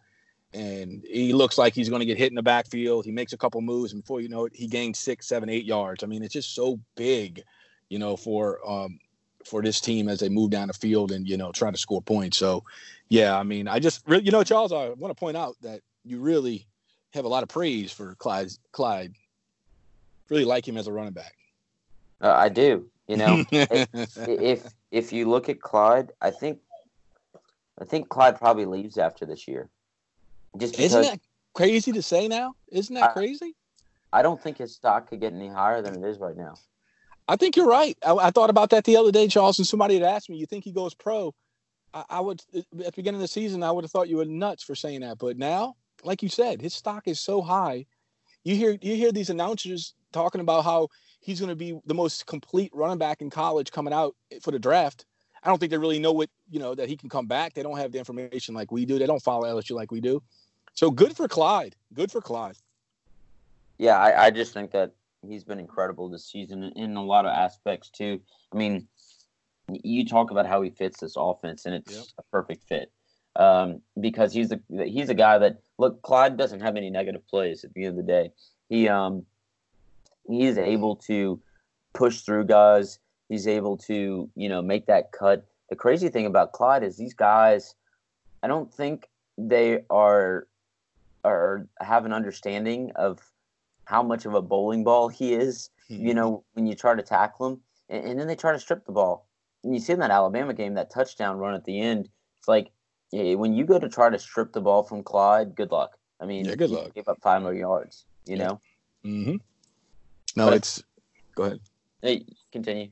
and he looks like he's going to get hit in the backfield. He makes a couple moves, and before you know it, he gains six, seven, eight yards. I mean, it's just so big, you know, for um, for this team as they move down the field and you know try to score points. So, yeah, I mean, I just really, you know, Charles, I want to point out that you really have a lot of praise for Clyde. Clyde, really like him as a running back. Uh, I do. You know, *laughs* if if you look at Clyde, I think I think Clyde probably leaves after this year. Just because, isn't that crazy to say now? Isn't that I, crazy? I don't think his stock could get any higher than it is right now. I think you're right. I, I thought about that the other day, Charles, and somebody had asked me, "You think he goes pro?" I, I would at the beginning of the season, I would have thought you were nuts for saying that, but now, like you said, his stock is so high. You hear you hear these announcers talking about how he's going to be the most complete running back in college coming out for the draft. I don't think they really know what you know that he can come back. They don't have the information like we do. They don't follow LSU like we do. So good for Clyde. Good for Clyde. Yeah, I, I just think that he's been incredible this season in a lot of aspects too. I mean, you talk about how he fits this offense, and it's yep. a perfect fit um, because he's a he's a guy that look. Clyde doesn't have any negative plays at the end of the day. He um he is able to push through guys. He's able to you know make that cut. The crazy thing about Clyde is these guys. I don't think they are or have an understanding of how much of a bowling ball he is. You hmm. know, when you try to tackle him, and, and then they try to strip the ball. And you see in that Alabama game, that touchdown run at the end. It's like yeah, when you go to try to strip the ball from Clyde, good luck. I mean, yeah, good luck. Give up five more yards. You yeah. know. Mm-hmm. No, but, it's. Go ahead. Hey, continue.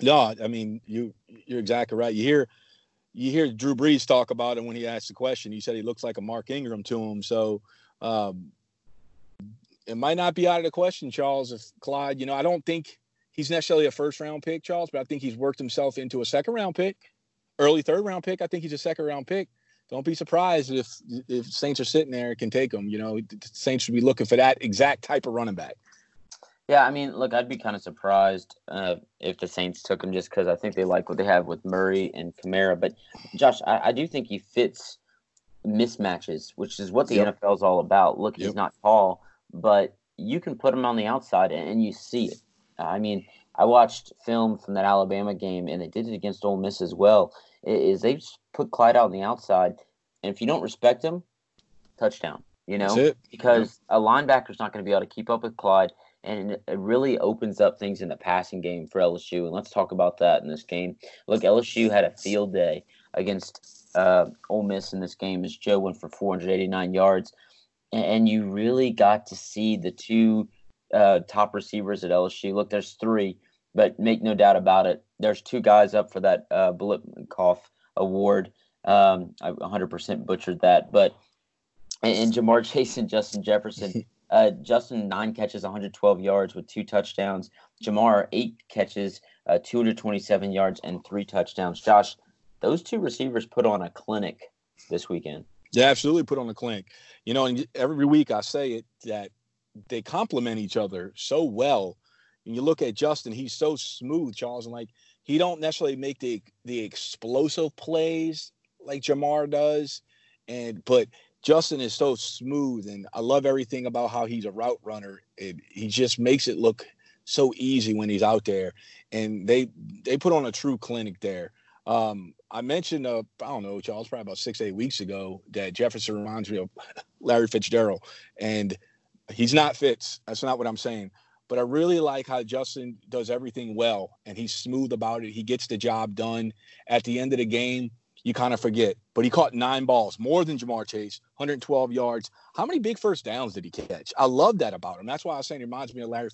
No, I mean you. You're exactly right. You hear you hear Drew Brees talk about it when he asked the question. He said he looks like a Mark Ingram to him. So um, it might not be out of the question, Charles, if Clyde, you know, I don't think he's necessarily a first round pick, Charles, but I think he's worked himself into a second round pick, early third round pick. I think he's a second round pick. Don't be surprised if if Saints are sitting there and can take him. You know, the Saints should be looking for that exact type of running back. Yeah, I mean, look, I'd be kind of surprised uh, if the Saints took him just because I think they like what they have with Murray and Kamara. But Josh, I, I do think he fits mismatches, which is what the yep. NFL is all about. Look, yep. he's not tall, but you can put him on the outside and you see it. I mean, I watched film from that Alabama game, and they did it against Ole Miss as well. Is they put Clyde out on the outside, and if you don't respect him, touchdown. You know, because yep. a linebacker's not going to be able to keep up with Clyde and it really opens up things in the passing game for LSU. And let's talk about that in this game. Look, LSU had a field day against uh, Ole Miss in this game as Joe went for 489 yards, and you really got to see the two uh, top receivers at LSU. Look, there's three, but make no doubt about it, there's two guys up for that uh, Award. Um, I 100% butchered that, but and, and Ja'Marr Chase and Justin Jefferson. *laughs* Uh, Justin nine catches, 112 yards with two touchdowns. Ja'Marr, eight catches, uh, 227 yards and three touchdowns. Josh, those two receivers put on a clinic this weekend. Yeah, absolutely put on a clinic. You know, and every week I say it that they complement each other so well. And you look at Justin, he's so smooth, Charles, and like he don't necessarily make the the explosive plays like Ja'Marr does, and but Justin is so smooth, and I love everything about how he's a route runner. It, he just makes it look so easy when he's out there, and they they put on a true clinic there. Um, I mentioned, uh, I don't know, Charles, probably about six, eight weeks ago, that Jefferson reminds me of *laughs* Larry Fitzgerald, and he's not Fitz. That's not what I'm saying. But I really like how Justin does everything well, and he's smooth about it. He gets the job done. At the end of the game, you kind of forget. But he caught nine balls, more than Ja'Marr Chase, 112 yards. How many big first downs did he catch? I love that about him. That's why I was saying he reminds me of Larry.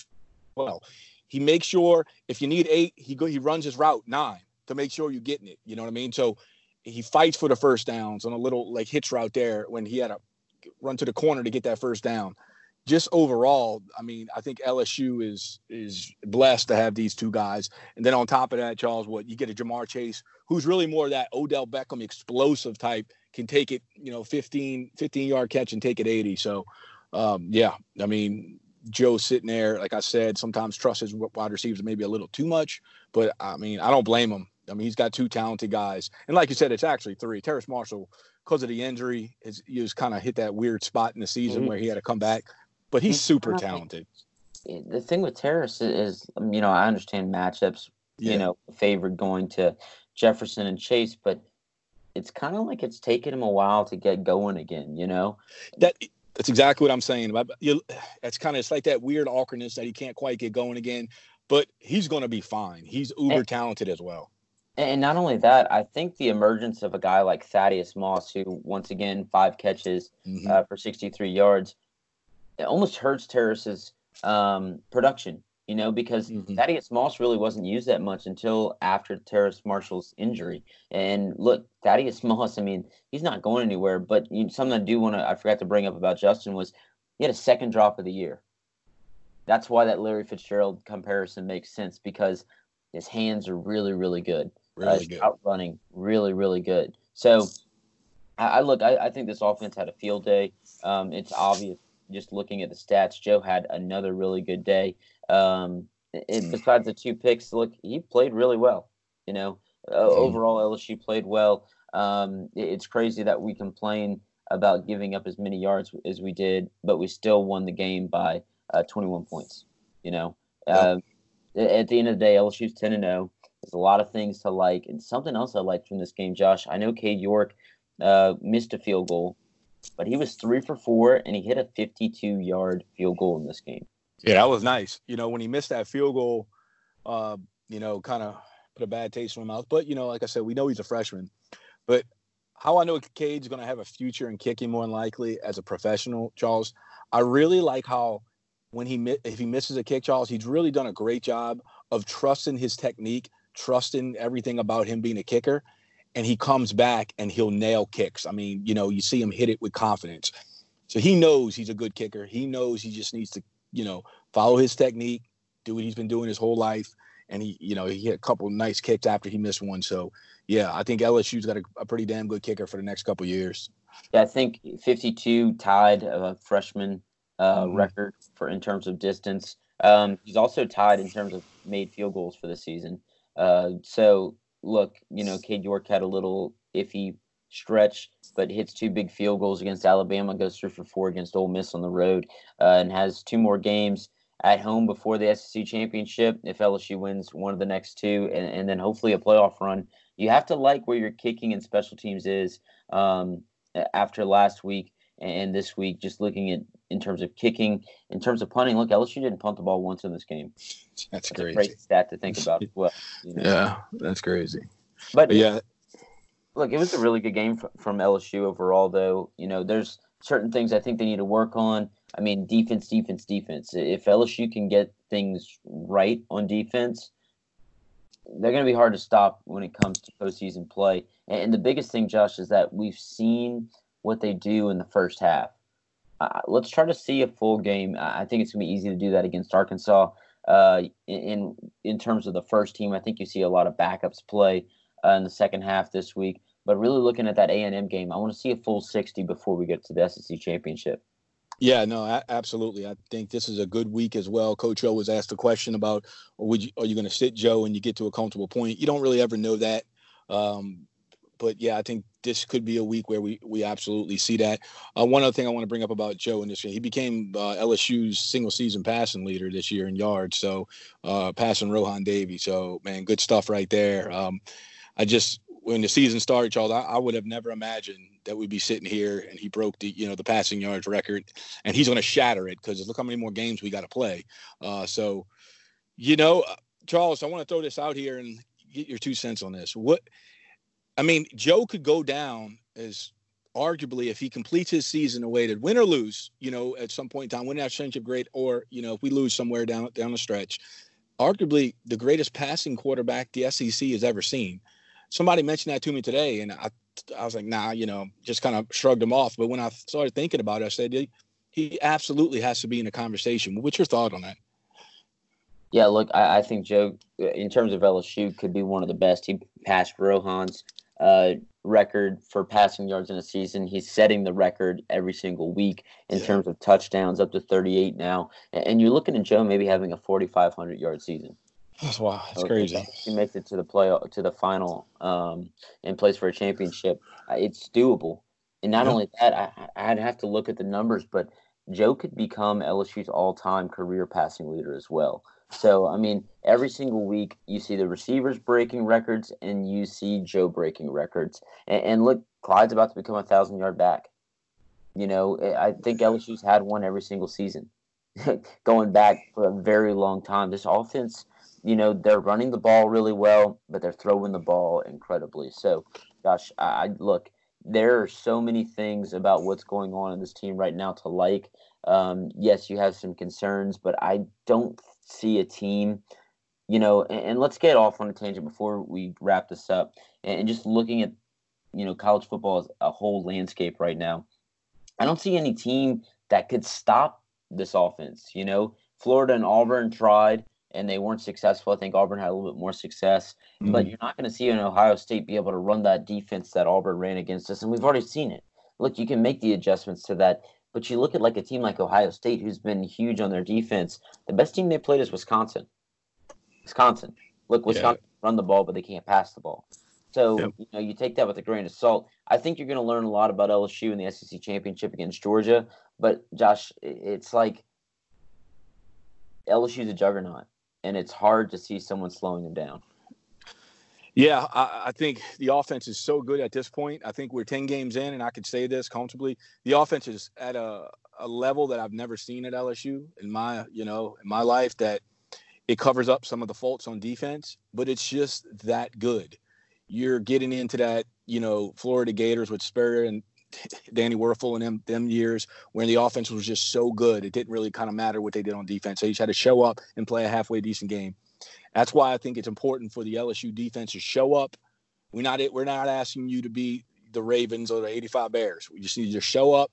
Well, he makes sure if you need eight, he go he runs his route nine to make sure you're getting it. You know what I mean? So he fights for the first downs on a little like hitch route there when he had to run to the corner to get that first down just overall, I mean, I think LSU is is blessed to have these two guys. And then on top of that, Charles, what you get a Ja'Marr Chase, who's really more that Odell Beckham explosive type, can take it, you know, 15, 15 yard catch and take it 80. So um, yeah, I mean, Joe sitting there, like I said, sometimes trust his wide receivers maybe a little too much, but I mean, I don't blame him. I mean, he's got two talented guys, and like you said, it's actually three. Terrace Marshall, because of the injury, is he was kind of hit that weird spot in the season mm-hmm. where he had to come back but he's super talented. The thing with Terrace is, um, you know, I understand matchups, yeah. you know, favored going to Jefferson and Chase, but it's kind of like it's taken him a while to get going again, you know? That That's exactly what I'm saying. You, that's kind of it's like that weird awkwardness that he can't quite get going again, but he's going to be fine. He's uber and, talented as well. And not only that, I think the emergence of a guy like Thaddeus Moss, who once again five catches mm-hmm. uh, for 63 yards, it almost hurts Terrace's um, production you know, because mm-hmm. Thaddeus Moss really wasn't used that much until after Terrace Marshall's injury. And look, Thaddeus *laughs* Moss, I mean, he's not going anywhere. But you something I do want to, I forgot to bring up about Justin was he had a second drop of the year. That's why that Larry Fitzgerald comparison makes sense because his hands are really, really good. Really uh, good. Out running, really, really good. So I, I look, I, I, think this offense had a field day. Um, it's obvious just looking at the stats. Joe had another really good day. Um, it, besides the two picks, look, he played really well. You know, uh, overall LSU played well. Um, it, it's crazy that we complain about giving up as many yards as we did, but we still won the game by uh, 21 points. You know, uh, at the end of the day, LSU's 10 and 0. There's a lot of things to like, and something else I liked from this game, Josh. I know Cade York uh, missed a field goal, but he was three for four, and he hit a 52 yard field goal in this game. Yeah, that was nice. You know, when he missed that field goal, uh, you know, kind of put a bad taste in my mouth. But, you know, like I said, we know he's a freshman. But how I know Cade's going to have a future in kicking more than likely as a professional, Charles, I really like how when he if he misses a kick, Charles, he's really done a great job of trusting his technique, trusting everything about him being a kicker, and he comes back and he'll nail kicks. I mean, you know, you see him hit it with confidence. So he knows he's a good kicker. He knows he just needs to you know, follow his technique, do what he's been doing his whole life. And he, you know, he hit a couple nice kicks after he missed one. So, yeah, I think LSU's got a, a pretty damn good kicker for the next couple years. Yeah, I think 52 tied a freshman uh, mm-hmm. record for in terms of distance. Um, he's also tied in terms of made field goals for the season. Uh, so, look, you know, Cade York had a little iffy stretch, but hits two big field goals against Alabama, goes through for four against Ole Miss on the road, uh, and has two more games at home before the SEC championship. If LSU wins one of the next two, and, and then hopefully a playoff run, you have to like where your kicking and special teams is um, after last week and this week. Just looking at in terms of kicking, in terms of punting. Look, LSU didn't punt the ball once in this game. That's, that's crazy. great stat to think about as well. You know? Yeah, that's crazy. But, but yeah, look, it was a really good game from LSU overall, though. You know, there's certain things I think they need to work on. I mean, defense, defense, defense. If LSU can get things right on defense, they're going to be hard to stop when it comes to postseason play. And the biggest thing, Josh, is that we've seen what they do in the first half. Uh, let's try to see a full game. I think it's going to be easy to do that against Arkansas. Uh, in in terms of the first team, I think you see a lot of backups play uh, in the second half this week. But really looking at that A and M game, I want to see a full sixty before we get to the SEC championship. Yeah, no, absolutely. I think this is a good week as well. Coach O was asked a question about, would you, are you going to sit Joe and you get to a comfortable point? You don't really ever know that. Um, but yeah, I think this could be a week where we we absolutely see that. Uh, one other thing I want to bring up about Joe in this game, he became uh, LSU's single season passing leader this year in yards. So uh, passing Rohan Davey. So man, good stuff right there. Um, I just when the season started, Charles, I, I, would have never imagined that we'd be sitting here and he broke the you know the passing yards record, and he's going to shatter it because look how many more games we got to play. Uh, so, you know, uh, Charles, I want to throw this out here and get your two cents on this. What I mean, Joe could go down as arguably if he completes his season the way win or lose, you know, at some point in time, win that championship great, or you know, if we lose somewhere down down the stretch, arguably the greatest passing quarterback the SEC has ever seen somebody mentioned that to me today, and I I was like, nah, you know, just kind of shrugged him off. But when I started thinking about it, I said he, absolutely has to be in a conversation. What's your thought on that? Yeah, look, I, I, think Joe, in terms of LSU, could be one of the best. He passed Rohan's uh, record for passing yards in a season. He's setting the record every single week in yeah. terms of touchdowns, up to 38 now. And you're looking at Joe maybe having a 4,500 yard season. That's wow, that's crazy. He makes it to the play to the final um, and plays for a championship. It's doable. And not yeah. only that, I, I'd have to look at the numbers, but Joe could become LSU's all-time career passing leader as well. So I mean, every single week you see the receivers breaking records, and you see Joe breaking records. And, and look, Clyde's about to become a thousand-yard back. You know, I think LSU's had one every single season, *laughs* going back for a very long time. This offense, you know, they're running the ball really well, but they're throwing the ball incredibly. So, gosh, I look. There are so many things about what's going on in this team right now to like. Um, yes, you have some concerns, but I don't see a team, you know. And, and let's get off on a tangent before we wrap this up, and, and just looking at, you know, college football as a whole landscape right now. I don't see any team that could stop this offense. You know, Florida and Auburn tried and they weren't successful. I think Auburn had a little bit more success, mm-hmm. but you're not going to see an Ohio State be able to run that defense that Auburn ran against us, and we've already seen it. Look, you can make the adjustments to that, but you look at like a team like Ohio State, who's been huge on their defense. The best team they played is Wisconsin. Wisconsin. Look, Wisconsin yeah. run the ball, but they can't pass the ball. So yep. you know, you take that with a grain of salt. I think you're going to learn a lot about LSU in the SEC championship against Georgia. But Josh, it's like LSU's a juggernaut, and it's hard to see someone slowing them down. Yeah, I, I, think the offense is so good at this point. I think we're 10 games in, and I could say this comfortably. The offense is at a, a level that I've never seen at LSU in my, you know, in my life that it covers up some of the faults on defense, but it's just that good. You're getting into that, you know, Florida Gators with Spurrier and *laughs* Danny Wuerffel and them them years when the offense was just so good, it didn't really kind of matter what they did on defense. They just had to show up and play a halfway decent game. That's why I think it's important for the LSU defense to show up. We're not we're not asking you to be the Ravens or the 85 Bears. We just need you to show up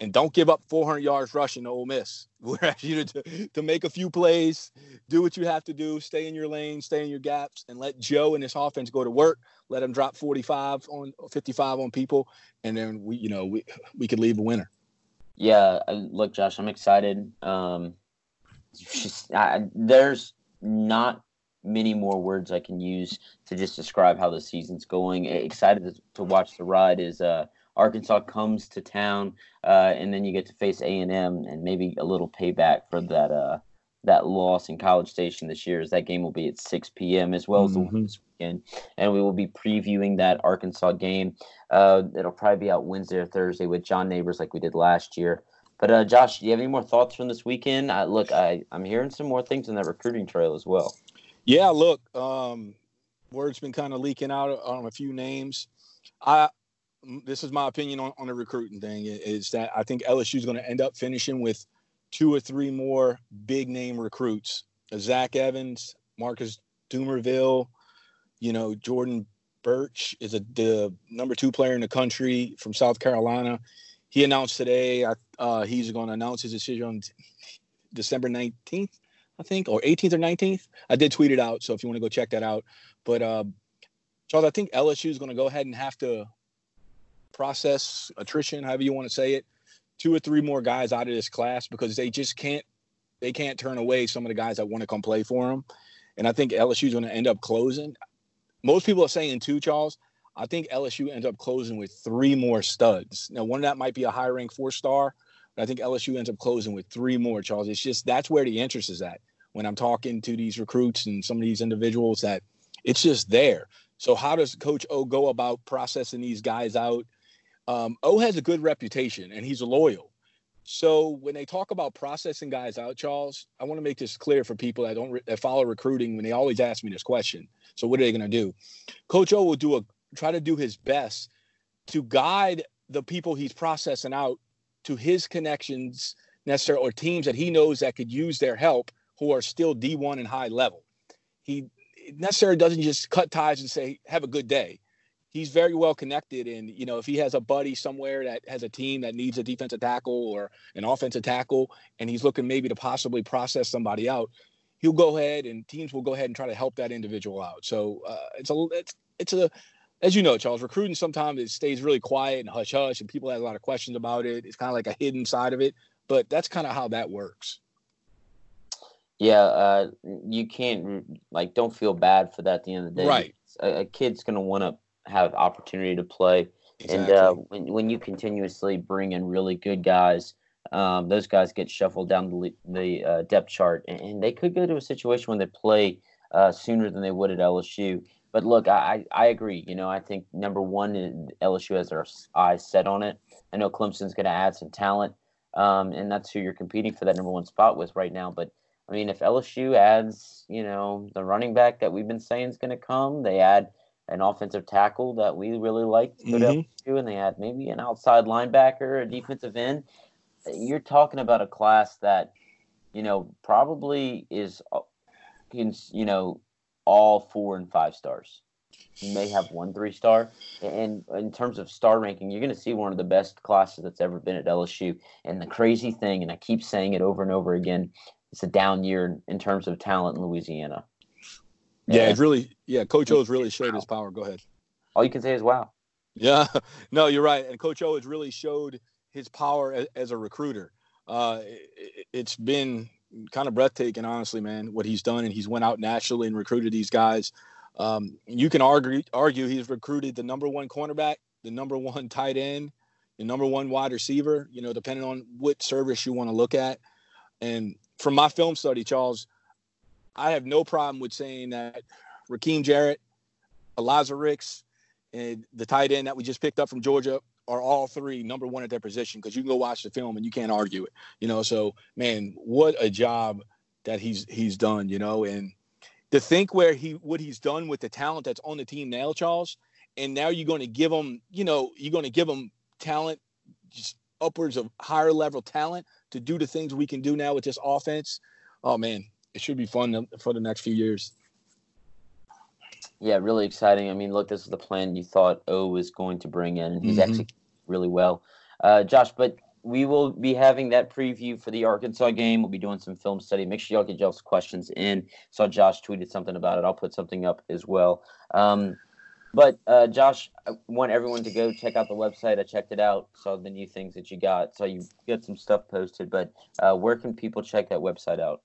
and don't give up 400 yards rushing to Ole Miss. *laughs* We're asking you to, to make a few plays, do what you have to do, stay in your lane, stay in your gaps, and let Joe and his offense go to work. Let him drop 45 on 55 on people, and then we, you know, we we could leave a winner. Yeah, look, Josh, I'm excited. Um, just, I, there's not many more words I can use to just describe how the season's going. Excited to, watch the ride is uh, Arkansas comes to town, uh, and then you get to face A and M, and maybe a little payback for that uh, that loss in College Station this year. Is that game will be at 6 p.m. as well as mm-hmm. the one this weekend, and we will be previewing that Arkansas game. Uh, it'll probably be out Wednesday or Thursday with John Neighbors, like we did last year. But uh, Josh, do you have any more thoughts from this weekend? I, look, I, I'm hearing some more things in that recruiting trail as well. Yeah, look, um, word's been kind of leaking out on a few names. I this is my opinion on, on the recruiting thing is that I think LSU is going to end up finishing with two or three more big name recruits. Zach Evans, Marcus Dumervil, you know, Jordan Burch is a the number two player in the country from South Carolina he announced today uh, he's going to announce his decision on *laughs* December 19th, I think, or 18th or 19th. I did tweet it out, so if you want to go check that out. But uh, Charles, I think LSU is going to go ahead and have to process attrition, however you want to say it, two or three more guys out of this class because they just can't they can't turn away some of the guys that want to come play for them. And I think LSU is going to end up closing. Most people are saying two, Charles. I think LSU ends up closing with three more studs. Now, one of that might be a high rank four star, but I think LSU ends up closing with three more, Charles. It's just that's where the interest is at. When I'm talking to these recruits and some of these individuals, that it's just there. So, how does Coach O go about processing these guys out? Um, o has a good reputation and he's loyal. So when they talk about processing guys out, Charles, I want to make this clear for people that don't re- that follow recruiting. When they always ask me this question, so what are they going to do? Coach O will do a try to do his best to guide the people he's processing out to his connections necessary or teams that he knows that could use their help who are still D1 and high level. He necessarily doesn't just cut ties and say, have a good day. He's very well connected. And, you know, if he has a buddy somewhere that has a team that needs a defensive tackle or an offensive tackle, and he's looking maybe to possibly process somebody out, he'll go ahead and teams will go ahead and try to help that individual out. So uh, it's a, it's, it's a, as you know, Charles, recruiting sometimes it stays really quiet and hush hush, and people have a lot of questions about it. It's kind of like a hidden side of it, but that's kind of how that works. Yeah, uh, you can't like don't feel bad for that at the end of the day. Right, a, a kid's going to want to have opportunity to play, exactly. and uh, when when you continuously bring in really good guys, um, those guys get shuffled down the the uh, depth chart, and, and, they could go to a situation when they play uh, sooner than they would at LSU but look, I, I agree. You know, I think number one, LSU has their eyes set on it. I know Clemson's going to add some talent, um, and that's who you're competing for that number one spot with right now. But I mean, if LSU adds, you know, the running back that we've been saying is going to come, they add an offensive tackle that we really liked to mm-hmm. And they had maybe an outside linebacker, a defensive end. You're talking about a class that, you know, probably is, you know, all four and five stars. You may have one three star. And in terms of star ranking, you're going to see one of the best classes that's ever been at LSU. And the crazy thing, and I keep saying it over and over again, it's a down year in terms of talent in Louisiana. Yeah, and, it really. Yeah, Coach O's really showed his power. Go ahead. All you can say is wow. Yeah, *laughs* no, you're right. And Coach O has really showed his power as, as a recruiter. Uh, it, it's been kind of breathtaking, honestly, man, what he's done. And he's went out nationally and recruited these guys. Um, you can argue argue he's recruited the number one cornerback, the number *laughs* one tight end, the number one wide receiver. You know, depending on what service you want to look at. And from my film study, Charles, I have no problem with saying that Rakim Jarrett, Elias Ricks, and the tight end that we just picked up from Georgia are all three number one at their position because you can go watch the film and you can't argue it. You know, so man, what a job that he's he's done. You know, and to think where he what he's done with the talent that's on the team now, Charles, and now you're going to give him, you know, you're going to give him talent, just upwards of higher level talent to do the things we can do now with this offense. Oh man, it should be fun for the next few years. Yeah, really exciting. I mean, look, this is the plan you thought O was going to bring in, and he's mm-hmm. actually really well. Uh, Josh, but we will be having that preview for the Arkansas game. We'll be doing some film study. Make sure y'all get y'all's questions in. Saw Josh tweeted something about it. I'll put something up as well. Um, but uh, Josh, I want everyone to go check out the website. I checked it out, saw the new things that you got. So you got some stuff posted. But uh, where can people check that website out?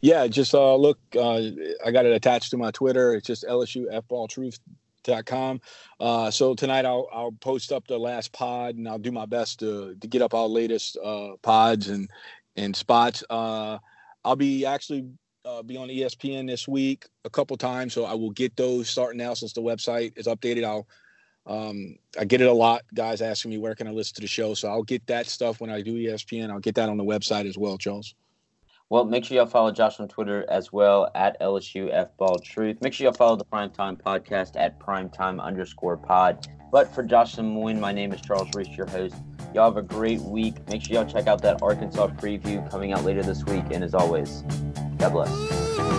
Yeah, just uh, look. Uh, I got it attached to my Twitter. It's just LSUFballtruth.com. Uh, so tonight I'll I'll post up the last pod and I'll do my best to to get up our latest uh, pods and and spots. Uh, I'll be actually uh, be on ESPN this week a couple times, so I will get those starting now since the website is updated. I'll um, I get it a lot. Guys asking me where can I listen to the show, so I'll get that stuff when I do ESPN. I'll get that on the website as well, Charles. Well, make sure y'all follow Josh on Twitter as well at LSU F Truth. Make sure y'all follow the Primetime Podcast at primetime underscore pod. But for Josh Samoin, my name is Charles Reese, your host. Y'all have a great week. Make sure y'all check out that Arkansas preview coming out later this week. And as always, God bless.